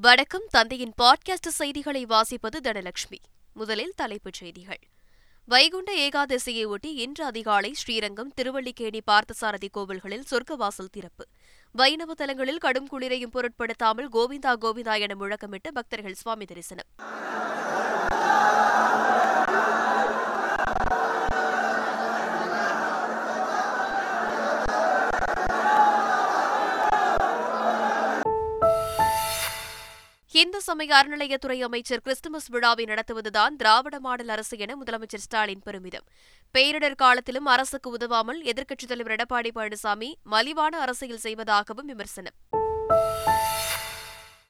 வணக்கம். தந்தையின் பாட்காஸ்ட் செய்திகளை வாசிப்பது தனலட்சுமி. முதலில் தலைப்புச் செய்திகள். வைகுண்ட ஏகாதசியை ஒட்டி இன்று அதிகாலை ஸ்ரீரங்கம் திருவள்ளிக்கேணி பார்த்தசாரதி கோவில்களில் சொர்க்கவாசல் திறப்பு. வைணவ தலங்களில் கடும் குளிரையும் பொருட்படுத்தாமல் கோவிந்தா கோவிந்தா என முழக்கமிட்டு பக்தர்கள் சுவாமி தரிசனம். இந்து சமய அறநிலையத்துறை அமைச்சர் கிறிஸ்துமஸ் விழாவை நடத்துவதுதான் திராவிட மாடல் அரசு என முதலமைச்சர் ஸ்டாலின் பெருமிதம். பேரிடர் காலத்திலும் அரசுக்கு உதவாமல் எதிர்க்கட்சித் தலைவர் எடப்பாடி பழனிசாமி மலிவான அரசியல் செய்வதாகவும் விமர்சனம்.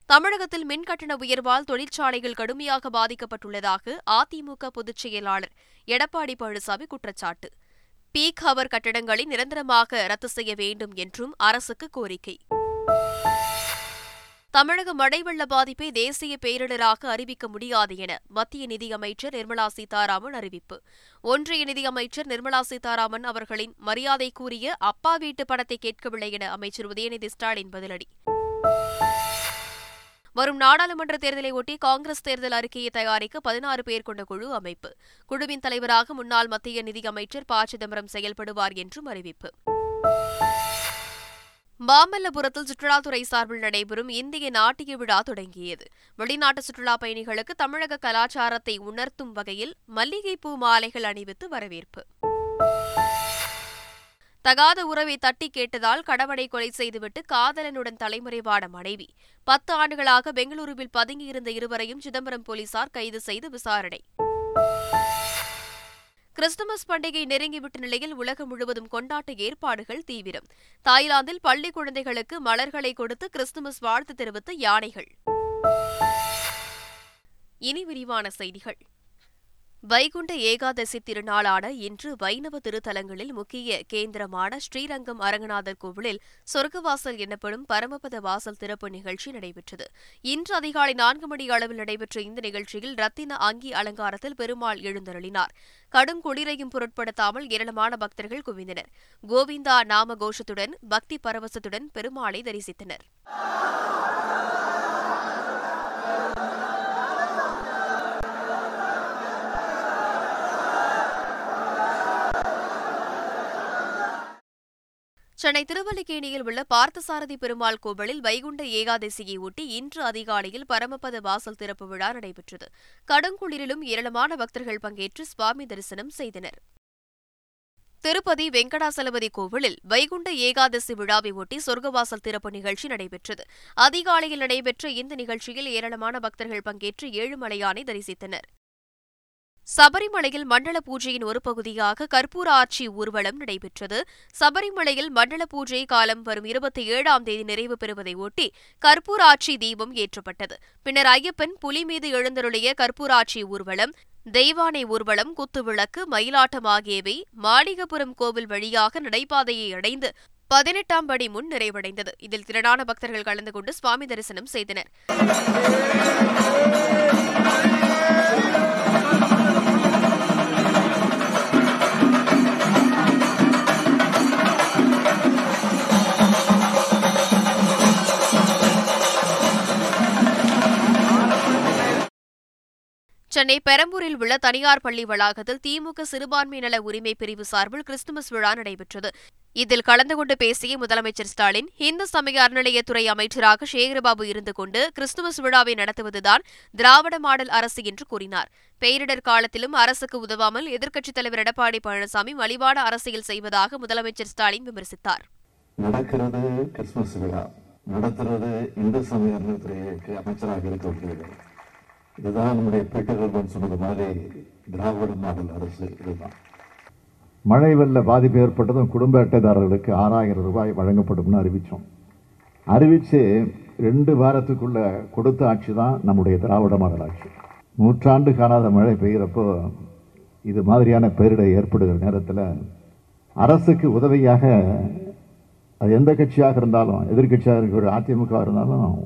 தமிழகத்தில் மின் கட்டண உயர்வால் தொழிற்சாலைகள் கடுமையாக பாதிக்கப்பட்டுள்ளதாக அதிமுக பொதுச் செயலாளர் எடப்பாடி பழனிசாமி குற்றச்சாட்டு. பீக் ஹவர் கட்டடங்களை நிரந்தரமாக ரத்து செய்ய வேண்டும் என்றும் அரசுக்கு கோரிக்கை. தமிழக மழை வெள்ள பாதிப்பை தேசிய பேரிடராக அறிவிக்க முடியாது என மத்திய நிதியமைச்சர் நிர்மலா சீதாராமன் அறிவிப்பு. ஒன்றிய நிதியமைச்சர் நிர்மலா சீதாராமன் அவர்களின் மரியாதைக்குரிய அப்பா வீட்டு படத்தை கேட்கவில்லை என அமைச்சர் உதயநிதி ஸ்டாலின் பதிலடி. வரும் நாடாளுமன்ற தேர்தலை ஒட்டி காங்கிரஸ் தேர்தல் அறிக்கையை தயாரிக்க பதினாறு பேர் கொண்ட குழு அமைப்பு. குழுவின் தலைவராக முன்னாள் மத்திய நிதியமைச்சர் ப. சிதம்பரம் செயல்படுவார் என்றும் அறிவிப்பு. மாமல்லபுரத்தில் சுற்றுலாத்துறை சார்பில் நடைபெறும் இந்திய நாட்டிய விழா தொடங்கியது. வெளிநாட்டு சுற்றுலா பயணிகளுக்கு தமிழக கலாச்சாரத்தை உணர்த்தும் வகையில் மல்லிகைப்பூ மாலைகள் அணிவித்து வரவேற்பு. தகாத உறவை தட்டி கேட்டதால் கணவனை கொலை செய்துவிட்டு காதலனுடன் தலைமறைவான மனைவி. பத்து ஆண்டுகளாக பெங்களூருவில் பதுங்கியிருந்த இருவரையும் சிதம்பரம் போலீசார் கைது செய்து விசாரணை. கிறிஸ்துமஸ் பண்டிகை நெருங்கிவிட்ட நிலையில் உலகம் முழுவதும் கொண்டாட்ட ஏற்பாடுகள் தீவிரம். தாய்லாந்தில் பள்ளி குழந்தைகளுக்கு மலர்களை கொடுத்து கிறிஸ்துமஸ் வாழ்த்து தெரிவித்த யானைகள். இனி விரிவான செய்திகள். வைகுண்ட ஏகாதசி திருநாளான இன்று வைணவ திருத்தலங்களில் முக்கிய கேந்திரமான ஸ்ரீரங்கம் அரங்கநாதர் கோவிலில் சொர்க்கவாசல் எனப்படும் பரமபத வாசல் திறப்பு நிகழ்ச்சி நடைபெற்றது. இன்று அதிகாலை நான்கு மணி அளவில் நடைபெற்ற இந்த நிகழ்ச்சியில் ரத்தின அங்கி அலங்காரத்தில் பெருமாள் எழுந்தருளினார். கடும் குளிரையும் பொருட்படுத்தாமல் ஏராளமான பக்தர்கள் குவிந்தனர். கோவிந்தா நாம கோஷத்துடன் பக்தி பரவசத்துடன் பெருமாளை தரிசித்தனர். சென்னை திருவல்லிக்கேணியில் உள்ள பார்த்தசாரதி பெருமாள் கோவிலில் வைகுண்ட ஏகாதசியை ஒட்டி இன்று அதிகாலையில் பரமபத வாசல் திறப்பு விழா நடைபெற்றது. கடுங்குளிரிலும் ஏராளமான பக்தர்கள் பங்கேற்று சுவாமி தரிசனம் செய்தனர். திருப்பதி வெங்கடாசலபதி கோவிலில் வைகுண்ட ஏகாதசி விழாவை ஒட்டி சொர்க்கவாசல் திறப்பு நிகழ்ச்சி நடைபெற்றது. அதிகாலையில் நடைபெற்ற இந்த நிகழ்ச்சியில் ஏராளமான பக்தர்கள் பங்கேற்று ஏழுமலையானை தரிசித்தனர். சபரிமலையில் மண்டல பூஜையின் ஒரு பகுதியாக கற்பூர ஆட்சி ஊர்வலம் நடைபெற்றது. சபரிமலையில் மண்டல பூஜை காலம் வரும் இருபத்தி ஏழாம் தேதி நிறைவு பெறுவதை ஒட்டி கற்பூர ஆட்சி தீபம் ஏற்றப்பட்டது. பின்னர் ஐயப்பன் புலி மீது எழுந்தருளிய கற்பூராட்சி ஊர்வலம் தெய்வானை ஊர்வலம் குத்துவிளக்கு மயிலாட்டம் ஆகியவை மாளிகபுரம் கோவில் வழியாக நடைபாதையை அடைந்து பதினெட்டாம் படி முன் நிறைவடைந்தது. இதில் திரளான பக்தர்கள் கலந்து கொண்டு சுவாமி தரிசனம் செய்தனர். சென்னை பெரம்பூரில் உள்ள தனியார் பள்ளி வளாகத்தில் திமுக சிறுபான்மை நல உரிமை பிரிவு சார்பில் கிறிஸ்துமஸ் விழா நடைபெற்றது. இதில் கலந்து கொண்டு பேசிய முதலமைச்சர் ஸ்டாலின் இந்து சமய அறநிலையத்துறை அமைச்சராக சேகரபாபு இருந்து கொண்டு கிறிஸ்துமஸ் விழாவை நடத்துவதுதான் திராவிட மாடல் அரசு என்று கூறினார். பேரிடர் காலத்திலும் அரசுக்கு உதவாமல் எதிர்க்கட்சித் தலைவர் எடப்பாடி பழனிசாமி மலிவான அரசியல் செய்வதாக முதலமைச்சர் ஸ்டாலின் விமர்சித்தார். நடக்கிறது கிறிஸ்துமஸ் விழா. நடத்துறது இந்து சமய அமைச்சராக இருக்கக்கூடியது இதுதான் நம்முடைய பீட்டர் சொன்னது மாதிரி திராவிட மாடல் அரசு இதுதான். மழை வெள்ள பாதிப்பு ஏற்பட்டதும் குடும்ப அட்டைதாரர்களுக்கு ஆறாயிரம் ரூபாய் வழங்கப்படும்னு அறிவித்தோம் அறிவித்து ரெண்டு வாரத்துக்குள்ள கொடுத்த ஆட்சி தான் நம்முடைய திராவிட மாடல் ஆட்சி. நூற்றாண்டு காணாத மழை பெய்கிறப்போ இது மாதிரியான பேரிடர் ஏற்படுகிற நேரத்தில் அரசுக்கு உதவியாக அது எந்த கட்சியாக இருந்தாலும் எதிர்கட்சியாக இருக்கிற அதிமுக இருந்தாலும்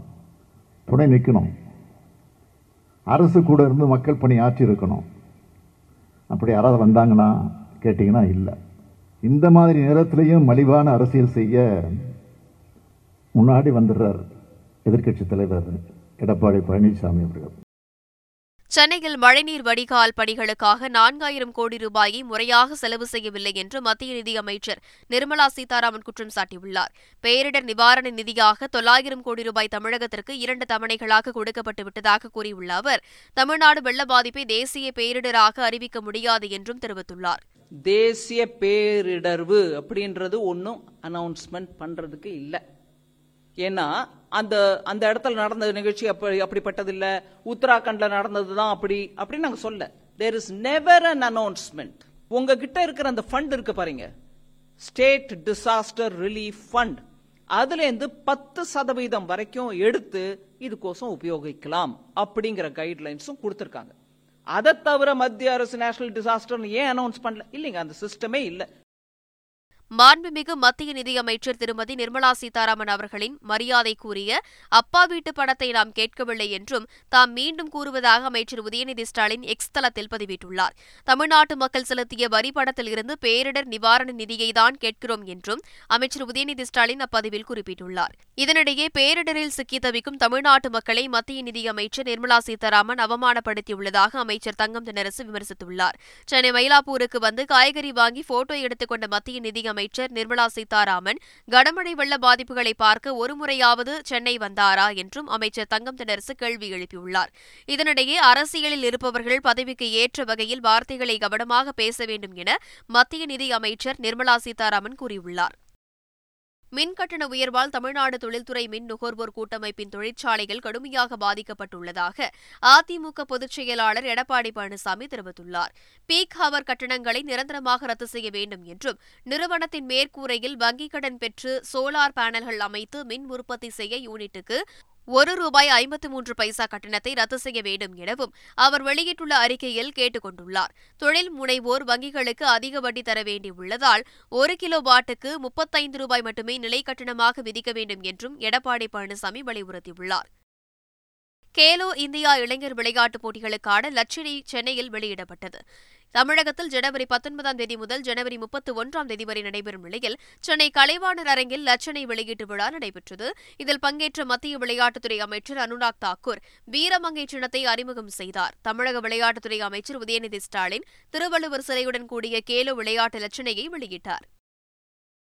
துணை நிற்கணும் அரசு கூட இருந்து மக்கள் பணி ஆற்றி இருக்கணும் அப்படி யாராவது வந்தாங்கன்னா கேட்டிங்கன்னா இல்லை. இந்த மாதிரி நேரத்திலையும் மலிவான அரசியல் செய்ய முன்னாடி வந்துடுறார் எதிர்க்கட்சி தலைவர் எடப்பாடி பழனிசாமி அவர்கள். சென்னையில் மழைநீர் வடிகால் பணிகளுக்காக நான்காயிரம் கோடி ரூபாயை முறையாக செலவு செய்யவில்லை என்று மத்திய நிதியமைச்சர் நிர்மலா சீதாராமன் குற்றம் சாட்டியுள்ளார். பேரிடர் நிவாரண நிதியாக தொள்ளாயிரம் கோடி ரூபாய் தமிழகத்திற்கு இரண்டு தவணைகளாக கொடுக்கப்பட்டு விட்டதாக கூறியுள்ள அவர் தமிழ்நாடு வெள்ள பாதிப்பை தேசிய பேரிடராக அறிவிக்க முடியாது என்றும் தெரிவித்துள்ளார். தேசிய பேரிடர்வு அப்படின்றது ஒன்றும் அனௌன்ஸ்மெண்ட் பண்றதுக்கு இல்லை. ஏன்னா அந்த அந்த இடத்துல நடந்த நிகழ்ச்சி அப்படி அப்படிப்பட்டது இல்ல உத்தராகண்ட்ல நடந்தது தான் அப்படி அப்படின்னு நாங்க சொல்ல. There is never an announcement உங்ககிட்ட இருக்கிற அந்த ஃபண்ட் இருக்கு பாருங்க. ஸ்டேட் டிசாஸ்டர் ரிலீஃப் ஃபண்ட் அதுல இருந்து பத்து சதவீதம் வரைக்கும் எடுத்து இதுக்கோசம் உபயோகிக்கலாம் அப்படிங்கிற கைட்லைன்ஸும் கொடுத்துருக்காங்க. அதை தவிர மத்திய அரசு நேஷனல் டிசாஸ்டர் ஏன் அனௌன்ஸ் பண்ணல? இல்லைங்க அந்த சிஸ்டமே இல்லை. மாண்புமிகு மத்திய நிதியமைச்சர் திருமதி நிர்மலா சீதாராமன் அவர்களின் மரியாதை கூறிய அப்பா வீட்டு படத்தை நாம் கேட்கவில்லை என்றும் தாம் மீண்டும் கூறுவதாக அமைச்சர் உதயநிதி ஸ்டாலின் எக்ஸ் தளத்தில் பதிவிட்டுள்ளார். தமிழ்நாட்டு மக்கள் செலுத்திய வரி படத்தில் இருந்து பேரிடர் நிவாரண நிதியை தான் கேட்கிறோம் என்றும் அமைச்சர் உதயநிதி ஸ்டாலின் அப்பதிவில் குறிப்பிட்டுள்ளார். இதனிடையே பேரிடரில் சிக்கி தவிக்கும் தமிழ்நாட்டு மக்களை மத்திய நிதியமைச்சர் நிர்மலா சீதாராமன் அவமானப்படுத்தியுள்ளதாக அமைச்சர் தங்கம் தென்னரசு விமர்சித்துள்ளார். சென்னை மயிலாப்பூருக்கு வந்து காய்கறி வாங்கி போட்டோ எடுத்துக்கொண்ட மத்திய நிதியமைச்சர் அமைச்சர் நிர்மலா சீதாராமன் கனமழை வெள்ள பாதிப்புகளை பார்க்க ஒருமுறையாவது சென்னை வந்தாரா என்றும் அமைச்சர் தங்கம் தினரசு கேள்வி எழுப்பியுள்ளார். இதனிடையே அரசியலில் இருப்பவர்கள் பதவிக்கு ஏற்ற வகையில் வார்த்தைகளை கவனமாக பேச வேண்டும் என மத்திய நிதி அமைச்சர் நிர்மலா சீதாராமன் கூறியுள்ளார். மின் கட்டண உயர்வால் தமிழ்நாடு தொழில்துறை மின் நுகர்வோர் கூட்டமைப்பின் தொழிற்சாலைகள் கடுமையாக பாதிக்கப்பட்டுள்ளதாக அதிமுக பொதுச் செயலாளர் எடப்பாடி பழனிசாமி தெரிவித்துள்ளார். பீக் ஹவர் கட்டணங்களை நிரந்தரமாக ரத்து செய்ய வேண்டும் என்றும் நிறுவனத்தின் மேற்கூரையில் வங்கிக் கடன் பெற்று சோலார் பேனல்கள் அமைத்து மின் உற்பத்தி செய்ய யூனிட்டுக்கு ஒரு ரூபாய் ஐம்பத்து மூன்று பைசா கட்டணத்தை ரத்து செய்ய வேண்டும் எனவும் அவர் வெளியிட்டுள்ள அறிக்கையில் கேட்டுக் கொண்டுள்ளார் தொழில் முனைவோர் வங்கிகளுக்கு அதிக வட்டி தர வேண்டியுள்ளதால் ஒரு கிலோ வாட்டுக்கு முப்பத்தைந்து ரூபாய் மட்டுமே நிலை கட்டணமாக விதிக்க வேண்டும் என்றும் எடப்பாடி பழனிசாமி வலியுறுத்தியுள்ளார். கேலோ இந்தியா இளைஞர் விளையாட்டுப் போட்டிகளுக்கான லட்சணை சென்னையில் வெளியிடப்பட்டது. தமிழகத்தில் ஜனவரி பத்தொன்பதாம் தேதி முதல் ஜனவரி முப்பத்தி ஒன்றாம் தேதி வரை நடைபெறும் நிலையில் சென்னை கலைவாணர் அரங்கில் லட்சணை வெளியீட்டு விழா நடைபெற்றது. இதில் பங்கேற்ற மத்திய விளையாட்டுத்துறை அமைச்சர் அனுராக் தாக்கூர் வீரமங்கை சின்னத்தை அறிமுகம் செய்தார். தமிழக விளையாட்டுத்துறை அமைச்சர் உதயநிதி ஸ்டாலின் திருவள்ளுவர் சிலையுடன் கூடிய கேலோ விளையாட்டு லட்சணையை வெளியிட்டார்.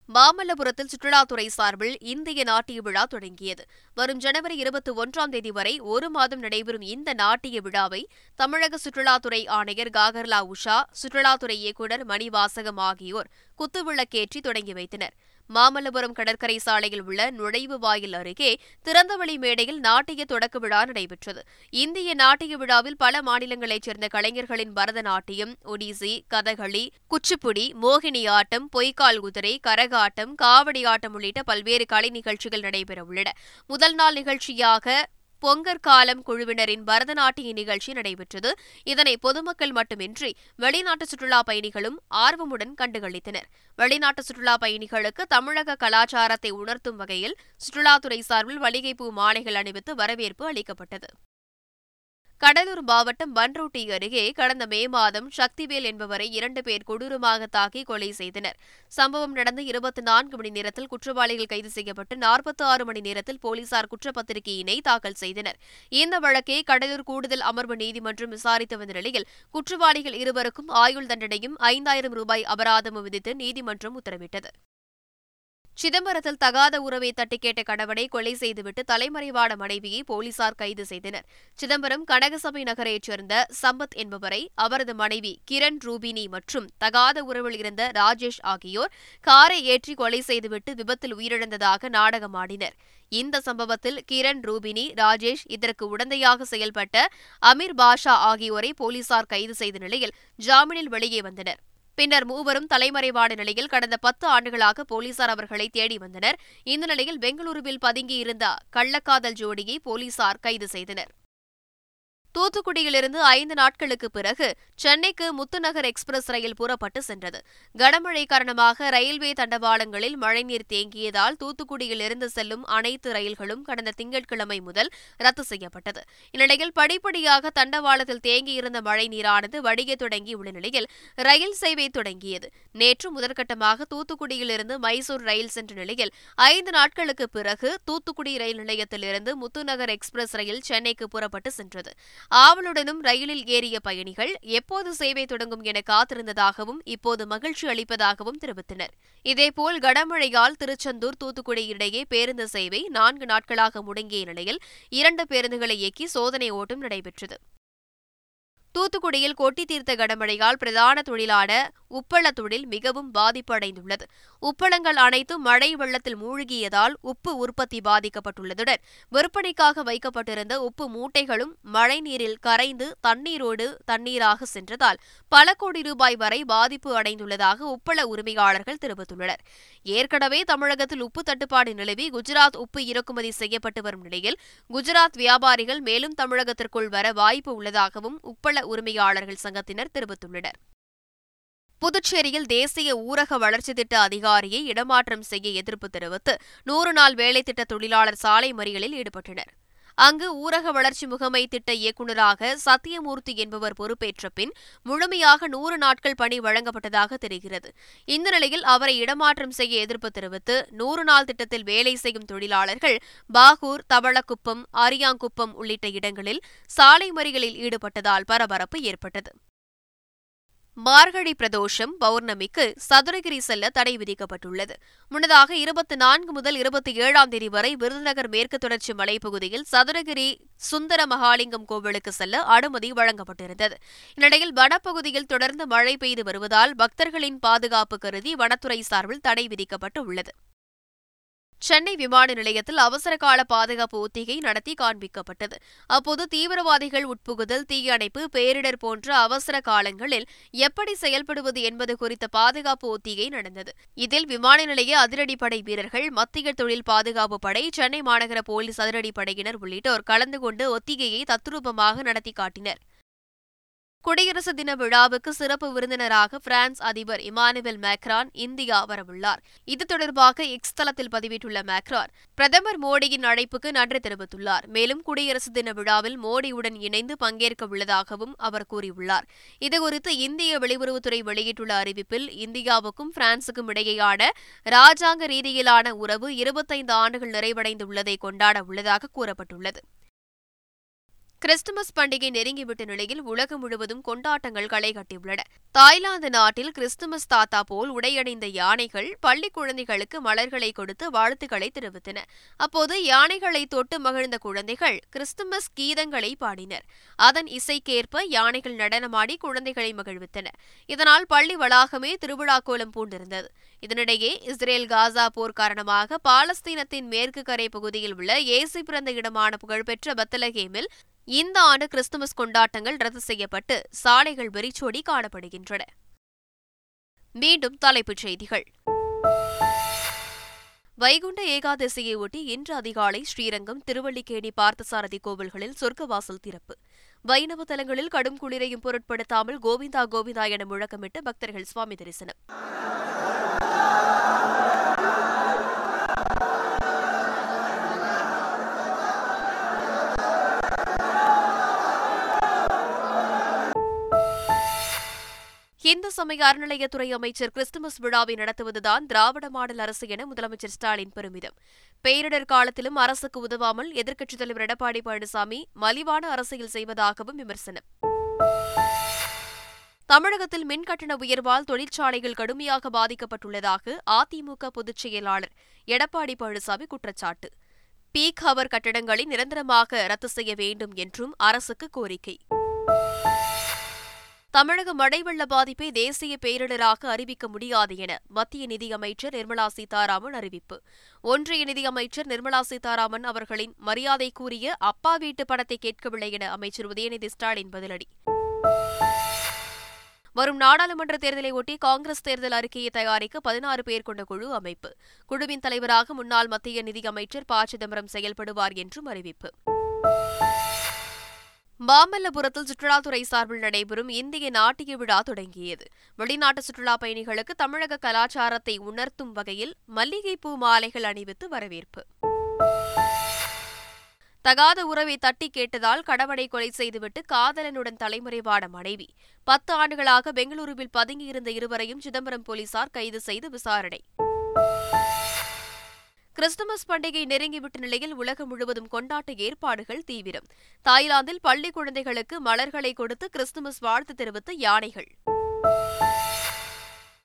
மாமல்லபுரத்தில் சுற்றுலாத்துறை சார்பில் இந்திய நாட்டிய விழா தொடங்கியது. வரும் ஜனவரி இருபத்தி ஒன்றாம் தேதி வரை ஒரு மாதம் நடைபெறும் இந்த நாட்டிய விழாவை தமிழக சுற்றுலாத்துறை ஆணையர் காகர்லா உஷா சுற்றுலாத்துறை இயக்குநர் மணிவாசகம் ஆகியோர் குத்துவிளக்கேற்றி தொடங்கி வைத்தனர். மாமல்லபுரம் கடற்கரை சாலையில் உள்ள நுழைவு வாயில் அருகே திறந்தவெளி மேடையில் நாட்டிய தொடக்க விழா நடைபெற்றது. இந்திய நாட்டிய விழாவில் பல மாநிலங்களைச் சேர்ந்த கலைஞர்களின் பரதநாட்டியம் ஒடிசி கதகளி குச்சிப்புடி மோகினி ஆட்டம் பொய்க்கால் குதிரை கரகாட்டம் காவடி ஆட்டம் உள்ளிட்ட பல்வேறு கலை நிகழ்ச்சிகள் நடைபெறவுள்ளன. முதல் நாள் நிகழ்ச்சியாக பொங்கற்காலம் குழுவினரின் பரதநாட்டிய நிகழ்ச்சி நடைபெற்றது. இதனை பொதுமக்கள் மட்டுமின்றி வெளிநாட்டு சுற்றுலா பயணிகளும் ஆர்வமுடன் கண்டுகளித்தனர். வெளிநாட்டு சுற்றுலா பயணிகளுக்கு தமிழக கலாச்சாரத்தை உணர்த்தும் வகையில் சுற்றுலாத்துறை சார்பில் மளிகைப்பூ மாலைகள் அணிவித்து வரவேற்பு அளிக்கப்பட்டது. கடலூர் மாவட்டம் பன்ருட்டி அருகே கடந்த மே மாதம் சக்திவேல் என்பவரை இரண்டு பேர் கொடூரமாக தாக்கி கொலை செய்தனர். சம்பவம் நடந்த இருபத்தி நான்கு மணி நேரத்தில் குற்றவாளிகள் கைது செய்யப்பட்டு நாற்பத்தி ஆறு மணி நேரத்தில் போலீசார் குற்றப்பத்திரிகையினை தாக்கல் செய்தனர். இந்த வழக்கை கடலூர் கூடுதல் அமர்வு நீதிமன்றம் விசாரித்து வந்த நிலையில் குற்றவாளிகள் இருவருக்கும் ஆயுள் தண்டனையும் ஐந்தாயிரம் ரூபாய் அபராதமும் விதித்து நீதிமன்றம் உத்தரவிட்டது. சிதம்பரத்தில் தகாத உறவை தட்டி கேட்ட கணவனை கொலை செய்துவிட்டு தலைமறைவான மனைவியை போலீசார் கைது செய்தனர். சிதம்பரம் கனகசபை நகரைச் சேர்ந்த சம்பத் என்பவரை அவரது மனைவி கிரண் ரூபினி மற்றும் தகாத உறவில் இருந்த ராஜேஷ் ஆகியோர் காரை ஏற்றி கொலை செய்துவிட்டு விபத்தில் உயிரிழந்ததாக நாடகமாடினர் இந்த சம்பவத்தில் கிரண் ரூபினி ராஜேஷ் இதற்கு உடந்தையாக செயல்பட்ட அமீர் பாஷா ஆகியோரை போலீசார் கைது செய்த நிலையில் ஜாமீனில் வெளியே வந்தனர். பின்னர் மூவரும் தலைமறைவான நிலையில் கடந்த பத்து ஆண்டுகளாக போலீசார் அவர்களை தேடி வந்தனர். இந்த நிலையில் பெங்களூருவில் பதுங்கியிருந்த கள்ளக்காதல் ஜோடியை போலீசார் கைது செய்தனர். தூத்துக்குடியிலிருந்து ஐந்து நாட்களுக்கு பிறகு சென்னைக்கு முத்துநகர் எக்ஸ்பிரஸ் ரயில் புறப்பட்டு சென்றது. கனமழை காரணமாக ரயில்வே தண்டவாளங்களில் மழைநீர் தேங்கியதால் தூத்துக்குடியிலிருந்து செல்லும் அனைத்து ரயில்களும் கடந்த திங்கட்கிழமை முதல் ரத்து செய்யப்பட்டது. இந்நிலையில் படிப்படியாக தண்டவாளத்தில் தேங்கியிருந்த மழைநீரானது வடிய தொடங்கியுள்ள நிலையில் ரயில் சேவை தொடங்கியது. நேற்று முதற்கட்டமாக தூத்துக்குடியிலிருந்து மைசூர் ரயில் சென்ற நிலையில் ஐந்து நாட்களுக்கு பிறகு தூத்துக்குடி ரயில் நிலையத்திலிருந்து முத்துநகர் எக்ஸ்பிரஸ் ரயில் சென்னைக்கு புறப்பட்டு சென்றது. ஆவலுடனும் ரயிலில் ஏறிய பயணிகள் எப்போது சேவை தொடங்கும் என காத்திருந்ததாகவும் இப்போது மகிழ்ச்சி அளிப்பதாகவும் தெரிவித்தனர். இதேபோல் கனமழையால் திருச்செந்தூர் தூத்துக்குடி இடையே பேருந்து சேவை நான்கு நாட்களாக முடங்கிய நிலையில் இரண்டு பேருந்துகளை இயக்கி சோதனை ஓட்டம் நடைபெற்றது. தூத்துக்குடியில் கொட்டி தீர்த்த கனமழையால் பிரதான தொழிலான உப்பள தொழில் மிகவும் பாதிப்படைந்துள்ளது. உப்பளங்கள் அனைத்தும் மழை வெள்ளத்தில் மூழ்கியதால் உப்பு உற்பத்தி பாதிக்கப்பட்டுள்ளதுடன் விற்பனைக்காக வைக்கப்பட்டிருந்த உப்பு மூட்டைகளும் மழை நீரில் கரைந்து தண்ணீரோடு தண்ணீராக சென்றதால் பல கோடி ரூபாய் வரை பாதிப்பு அடைந்துள்ளதாக உப்பள உரிமையாளர்கள் தெரிவித்துள்ளனர். ஏற்கனவே தமிழகத்தில் உப்பு தட்டுப்பாடு நிலவி குஜராத் உப்பு இறக்குமதி செய்யப்பட்டு வரும் நிலையில் குஜராத் வியாபாரிகள் மேலும் தமிழகத்திற்குள் வர வாய்ப்பு உள்ளதாகவும் உப்பள உரிமையாளர்கள் சங்கத்தினர் தெரிவித்துள்ளனர். புதுச்சேரியில் தேசிய ஊரக வளர்ச்சி திட்ட அதிகாரியை இடமாற்றம் செய்ய எதிர்ப்பு தெரிவித்து நூறு நாள் வேலை திட்ட தொழிலாளர் சாலை மறியலில் ஈடுபட்டனர். அங்கு ஊரக வளர்ச்சி முகமை திட்ட இயக்குநராக சத்தியமூர்த்தி என்பவர் பொறுப்பேற்ற பின் முழுமையாக நூறு நாட்கள் பணி வழங்கப்பட்டதாக தெரிகிறது. இந்த நிலையில் அவரை இடமாற்றம் செய்ய எதிர்ப்பு தெரிவித்து நூறு நாள் திட்டத்தில் வேலை செய்யும் தொழிலாளர்கள் பாகூர் தவளக்குப்பம் அரியாங்குப்பம் உள்ளிட்ட இடங்களில் சாலை மறியலில் ஈடுபட்டதால் பரபரப்பு ஏற்பட்டது. மார்கழி பிரதோஷம் பௌர்ணமிக்கு சதுரகிரி செல்ல தடை விதிக்கப்பட்டுள்ளது. முன்னதாக இருபத்தி நான்கு முதல் இருபத்தி ஏழாம் தேதி வரை விருதுநகர் மேற்கு தொடர்ச்சி மலைப்பகுதியில் சதுரகிரி சுந்தர மகாலிங்கம் கோவிலுக்கு செல்ல அனுமதி வழங்கப்பட்டிருந்தது. இந்நிலையில் வனப்பகுதியில் தொடர்ந்து மழை பெய்து வருவதால் பக்தர்களின் பாதுகாப்பு கருதி வனத்துறை சார்பில் தடை விதிக்கப்பட்டு உள்ளது சென்னை விமான நிலையத்தில் அவசர கால பாதுகாப்பு ஒத்திகை நடத்தி காண்பிக்கப்பட்டது. அப்போது தீவிரவாதிகள் உட்புகுதல் தீயணைப்பு பேரிடர் போன்ற அவசர காலங்களில் எப்படி செயல்படுவது என்பது குறித்த பாதுகாப்பு ஒத்திகை நடந்தது. இதில் விமான நிலைய அதிரடிப்படை வீரர்கள் மத்திய தொழில் பாதுகாப்பு படை சென்னை மாநகர போலீஸ் அதிரடிப்படையினர் உள்ளிட்டோர் கலந்து கொண்டு ஒத்திகையை தத்ரூபமாக நடத்தி காட்டினர். குடியரசு தின விழாவுக்கு சிறப்பு விருந்தினராக பிரான்ஸ் அதிபர் இமானுவேல் மேக்ரான் இந்தியா வரவுள்ளார். இது தொடர்பாக எக்ஸ் தளத்தில் பதிவிட்டுள்ள மேக்ரான் பிரதமர் மோடியின் அழைப்புக்கு நன்றி தெரிவித்துள்ளார். மேலும் குடியரசு தின விழாவில் மோடியுடன் இணைந்து பங்கேற்க உள்ளதாகவும் அவர் கூறியுள்ளார். இதுகுறித்து இந்திய வெளியுறவுத்துறை வெளியிட்டுள்ள அறிவிப்பில் இந்தியாவுக்கும் பிரான்சுக்கும் இடையேயான ராஜாங்க ரீதியிலான உறவு இருபத்தைந்து ஆண்டுகள் நிறைவடைந்துள்ளதை கொண்டாட உள்ளதாக கூறப்பட்டுள்ளது. கிறிஸ்துமஸ் பண்டிகை நெருங்கிவிட்ட நிலையில் உலகம் முழுவதும் கொண்டாட்டங்கள் களை கட்டியுள்ளன. தாய்லாந்து நாட்டில் கிறிஸ்துமஸ் தாத்தா போல் உடையணிந்த யானைகள் பள்ளி குழந்தைகளுக்கு மலர்களை கொடுத்து வாழ்த்துக்களை தெரிவித்தன. அப்போது யானைகளை தொட்டு மகிழ்ந்த குழந்தைகள் கிறிஸ்துமஸ் கீதங்களை பாடினர். அதன் இசைக்கேற்ப யானைகள் நடனமாடி குழந்தைகளை மகிழ்வித்தன. இதனால் பள்ளி வளாகமே திருவிழா கோலம் பூண்டிருந்தது. இதனிடையே இஸ்ரேல் காசா போர் காரணமாக பாலஸ்தீனத்தின் மேற்கு கரை பகுதியில் உள்ள ஏசி பிறந்த இடமான புகழ்பெற்ற பத்தலகேமில் இந்த ஆண்டு கிறிஸ்துமஸ் கொண்டாட்டங்கள் ரத்து செய்யப்பட்டு சாலைகள் வெறிச்சோடி காணப்படுகின்றன. மீண்டும் தலைப்புச் செய்திகள். வைகுண்ட ஏகாதசியையொட்டி இன்று அதிகாலை ஸ்ரீரங்கம் திருவள்ளிக்கேணி பார்த்தசாரதி கோவில்களில் சொர்க்கவாசல் திறப்பு. வைணவ தலங்களில் கடும் குளிரையும் பொருட்படுத்தாமல் கோவிந்தா கோவிந்தா என முழக்கமிட்டு பக்தர்கள் சுவாமி தரிசனம். இந்து சமய அறநிலையத்துறை அமைச்சர் கிறிஸ்துமஸ் விழாவை நடத்துவதுதான் திராவிட மாடல் அரசு என முதலமைச்சர் ஸ்டாலின் பெருமிதம். பேரிடர் காலத்திலும் அரசுக்கு உதவாமல் எதிர்க்கட்சித் தலைவர் எடப்பாடி பழனிசாமி மலிவான அரசியல் செய்வதாகவும் விமர்சனம். தமிழகத்தில் மின் கட்டண உயர்வால் தொழிற்சாலைகள் கடுமையாக பாதிக்கப்பட்டுள்ளதாக அதிமுக பொதுச் செயலாளர் எடப்பாடி பழனிசாமி குற்றச்சாட்டு. பீக் ஹவர் கட்டடங்களை நிரந்தரமாக ரத்து செய்ய வேண்டும் என்றும் அரசுக்கு கோரிக்கை. தமிழக மழை வெள்ள பாதிப்பை தேசிய பேரிடராக அறிவிக்க முடியாது என மத்திய நிதியமைச்சர் நிர்மலா சீதாராமன் அறிவிப்பு. ஒன்றிய நிதியமைச்சர் நிர்மலா சீதாராமன் அவர்களின் மரியாதைக்குரிய அப்பா வீட்டு படத்தை கேட்கவில்லை என அமைச்சர் உதயநிதி ஸ்டாலின் பதிலடி. வரும் நாடாளுமன்ற தேர்தலை ஒட்டி காங்கிரஸ் தேர்தல் அறிக்கையை தயாரிக்க பதினாறு பேர் கொண்ட குழு அமைப்பு. குழுவின் தலைவராக முன்னாள் மத்திய நிதியமைச்சர் ப. சிதம்பரம் செயல்படுவார் என்றும் அறிவிப்பு. மாமல்லபுரத்தில் சுற்றுலாத்துறை சார்பில் நடைபெறும் இந்திய நாட்டிய விழா தொடங்கியது. வெளிநாட்டு சுற்றுலா பயணிகளுக்கு தமிழக கலாச்சாரத்தை உணர்த்தும் வகையில் மல்லிகைப்பூ மாலைகள் அணிவித்து வரவேற்பு. தகாத உறவை தட்டி கேட்டதால் கணவனை கொலை செய்துவிட்டு காதலனுடன் தலைமறைவான மனைவி. பத்து ஆண்டுகளாக பெங்களூருவில் பதுங்கியிருந்த இருவரையும் சிதம்பரம் போலீசார் கைது செய்து விசாரணை. கிறிஸ்துமஸ் பண்டிகை நெருங்கிவிட்ட நிலையில் உலகம் முழுவதும் கொண்டாட்ட ஏற்பாடுகள் தீவிரம். தாய்லாந்தில் பள்ளி குழந்தைகளுக்கு மலர்களை கொடுத்து கிறிஸ்துமஸ் வாழ்த்து தெரிவித்த யானைகள்.